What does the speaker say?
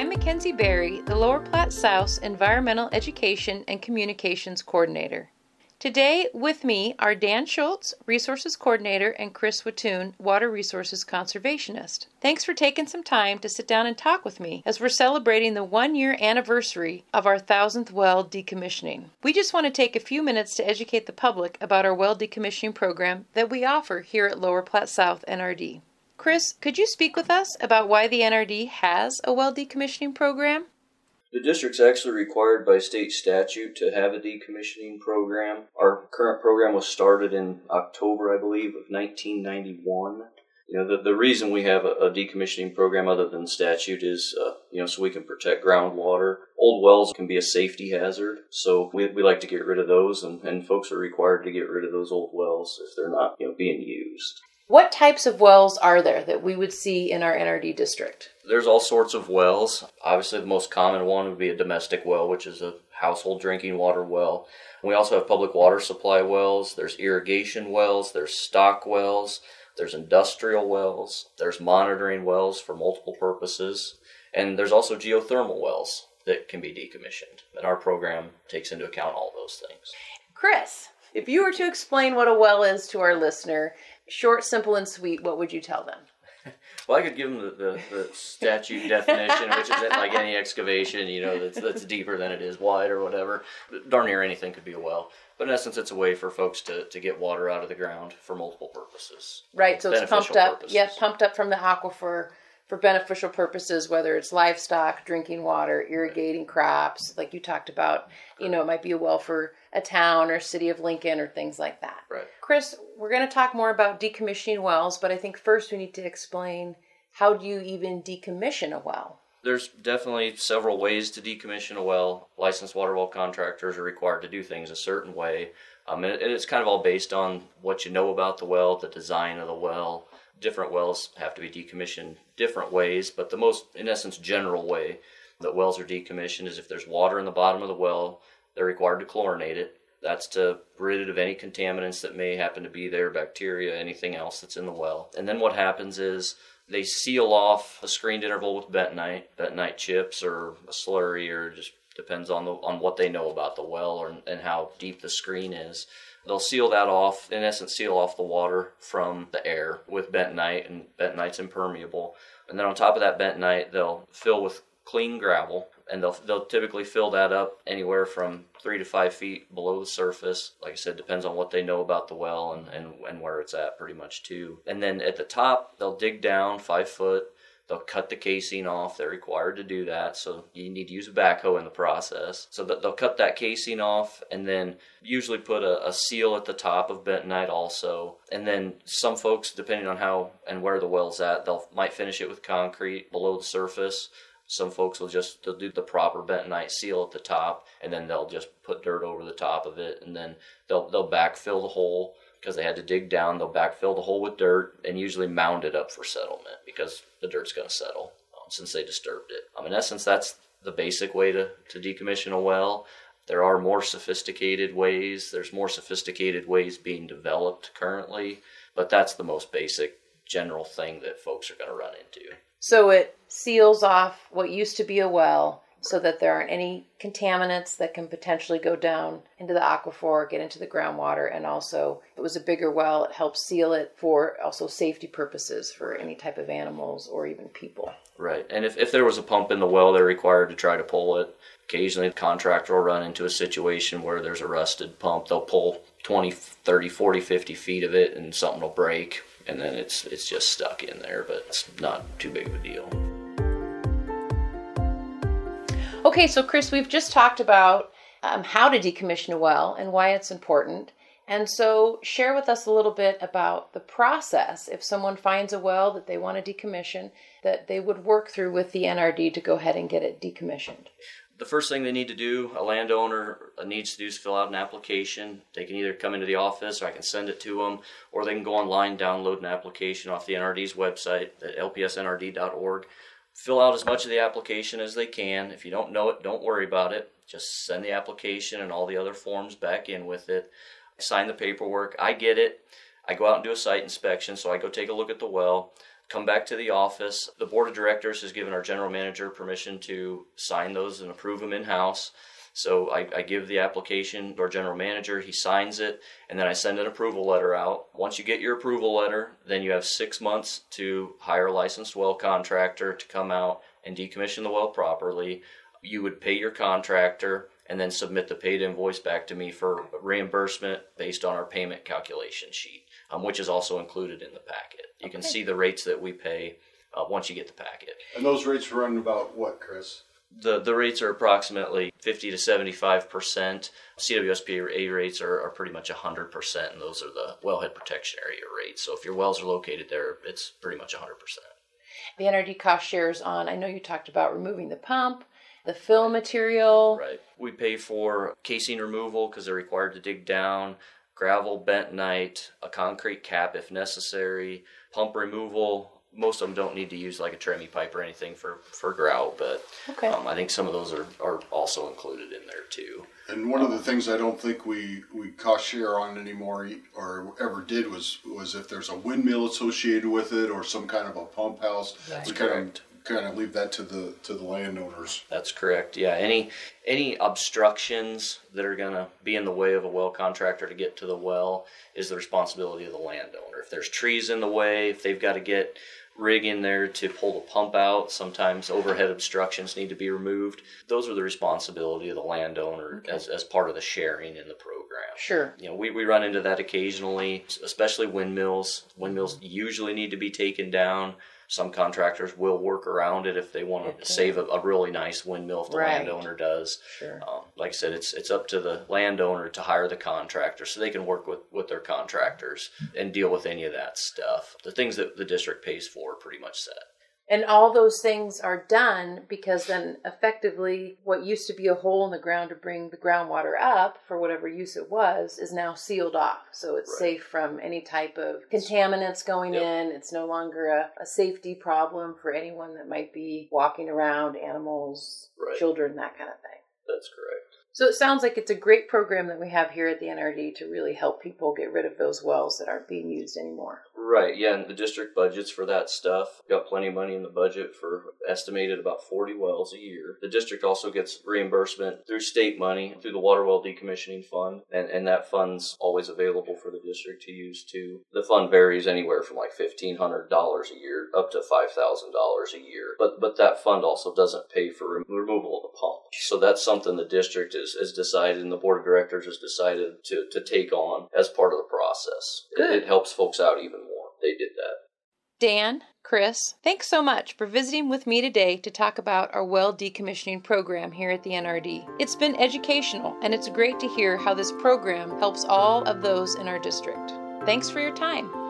I'm Mackenzie Berry, the Lower Platte South Environmental Education and Communications Coordinator. Today with me are Dan Schultz, Resources Coordinator, and Chris Wattoon, Water Resources Conservationist. Thanks for taking some time to sit down and talk with me as we're celebrating the one year anniversary of our thousandth well decommissioning. We just want to take a few minutes to educate the public about our well decommissioning program that we offer here at Lower Platte South NRD. Chris, could you speak with us about why the NRD has a well decommissioning program? The district's actually required by state statute to have a decommissioning program. Our current program was started in October, I believe, of 1991. You know, the, the reason we have a, a decommissioning program other than statute is, uh, you know, so we can protect groundwater. Old wells can be a safety hazard, so we, we like to get rid of those, and, and folks are required to get rid of those old wells if they're not, you know, being used. What types of wells are there that we would see in our NRD district? There's all sorts of wells. Obviously, the most common one would be a domestic well, which is a household drinking water well. We also have public water supply wells, there's irrigation wells, there's stock wells, there's industrial wells, there's monitoring wells for multiple purposes, and there's also geothermal wells that can be decommissioned. And our program takes into account all those things. Chris, if you were to explain what a well is to our listener, short, simple, and sweet, what would you tell them? Well, I could give them the, the, the statute definition, which is like any excavation, you know, that's, that's deeper than it is wide or whatever. Darn near anything could be a well. But in essence, it's a way for folks to, to get water out of the ground for multiple purposes. Right, so it's pumped up. purposes. Yes, pumped up from the aquifer for beneficial purposes, whether it's livestock, drinking water, irrigating crops, like you talked about. You know, it might be a well for a town or city of Lincoln or things like that. Right. Chris, we're going to talk more about decommissioning wells, but I think first we need to explain how do you even decommission a well? There's definitely several ways to decommission a well. Licensed water well contractors are required to do things a certain way. Um, and it's kind of all based on what you know about the well, the design of the well. Different wells have to be decommissioned different ways, but the most, in essence, general way that wells are decommissioned is if there's water in the bottom of the well, they're required to chlorinate it. That's to rid it of any contaminants that may happen to be there, bacteria, anything else that's in the well. And then what happens is they seal off a screened interval with bentonite, bentonite chips or a slurry, or just depends on the on what they know about the well or, and how deep the screen is. They'll seal that off, in essence, seal off the water from the air with bentonite, and bentonite's impermeable. And then on top of that bentonite, they'll fill with clean gravel, and they'll they'll typically fill that up anywhere from three to five feet below the surface. Like I said, depends on what they know about the well and, and, and where it's at, pretty much too. And then at the top, they'll dig down five foot. They'll cut the casing off. They're required to do that, so you need to use a backhoe in the process. So they'll cut that casing off, and then usually put a, a seal at the top of bentonite also. And then some folks, depending on how and where the well's at, they'll might finish it with concrete below the surface. Some folks will just they'll do the proper bentonite seal at the top, and then they'll just put dirt over the top of it, and then they'll they'll backfill the hole because they had to dig down. They'll backfill the hole with dirt and usually mound it up for settlement because the dirt's going to settle um, since they disturbed it. Um, in essence, that's the basic way to, to decommission a well. There are more sophisticated ways. There's more sophisticated ways being developed currently, but that's the most basic general thing that folks are going to run into. So it seals off what used to be a well so that there aren't any contaminants that can potentially go down into the aquifer, get into the groundwater, and also it was a bigger well, it helps seal it for also safety purposes for any type of animals or even people. Right. And if, if there was a pump in the well, they're required to try to pull it. Occasionally, the contractor will run into a situation where there's a rusted pump. They'll pull 20, 30, 40, 50 feet of it and something will break. And then it's it's just stuck in there, but it's not too big of a deal. Okay, so Chris, we've just talked about um, how to decommission a well and why it's important. And so, share with us a little bit about the process if someone finds a well that they want to decommission, that they would work through with the NRD to go ahead and get it decommissioned. The first thing they need to do, a landowner needs to do is fill out an application. They can either come into the office or I can send it to them, or they can go online, download an application off the NRD's website at lpsnrd.org. Fill out as much of the application as they can. If you don't know it, don't worry about it. Just send the application and all the other forms back in with it. Sign the paperwork. I get it. I go out and do a site inspection, so I go take a look at the well. come back to the office. The board of directors has given our general manager permission to sign those and approve them in house. So I, I, give the application to our general manager, he signs it, and then I send an approval letter out. Once you get your approval letter, then you have six months to hire a licensed well contractor to come out and decommission the well properly. You would pay your contractor and then submit the paid invoice back to me for reimbursement based on our payment calculation sheet, um, which is also included in the packet. You okay. can see the rates that we pay uh, once you get the packet. And those rates run about what, Chris? The, the rates are approximately 50 to 75 percent. CWSPA rates are, are pretty much 100 percent, and those are the wellhead protection area rates. So if your wells are located there, it's pretty much 100 percent. The NRD cost shares on. I know you talked about removing the pump, the fill material. Right. We pay for casing removal because they're required to dig down, gravel, bentonite, a concrete cap if necessary, pump removal. Most of them don't need to use like a tremie pipe or anything for, for grout, but okay. um, I think some of those are, are also included in there too. And one of the things I don't think we, we cost share on anymore or ever did was was if there's a windmill associated with it or some kind of a pump house. That's we correct. Kind of, kind of leave that to the to the landowners. That's correct. Yeah, any any obstructions that are going to be in the way of a well contractor to get to the well is the responsibility of the landowner. If there's trees in the way, if they've got to get rig in there to pull the pump out, sometimes overhead obstructions need to be removed. Those are the responsibility of the landowner okay. as, as part of the sharing in the program. Sure. You know, we, we run into that occasionally, especially windmills. Windmills usually need to be taken down some contractors will work around it if they want to okay. save a, a, really nice windmill if the right. landowner does. Sure. Um, like I said, it's it's up to the landowner to hire the contractor so they can work with, with their contractors and deal with any of that stuff. The things that the district pays for are pretty much set. And all those things are done because then effectively what used to be a hole in the ground to bring the groundwater up for whatever use it was is now sealed off. So it's right. safe from any type of contaminants going yep. in. It's no longer a, a, safety problem for anyone that might be walking around, animals, right. children, that kind of thing. That's correct. So it sounds like it's a great program that we have here at the NRD to really help people get rid of those wells that aren't being used anymore. Right, yeah, and the district budgets for that stuff. Got plenty of money in the budget for estimated about 40 wells a year. The district also gets reimbursement through state money, through the Water Well Decommissioning Fund, and, and that fund's always available for the district to use too. The fund varies anywhere from like $1,500 a year up to $5,000 a year. But, but that fund also doesn't pay for removal of the pump. So that's something the district is, is decided and the board of directors has decided to, to take on as part of the process. It, it helps folks out even more they did that. Dan, Chris, thanks so much for visiting with me today to talk about our well decommissioning program here at the NRD. It's been educational, and it's great to hear how this program helps all of those in our district. Thanks for your time.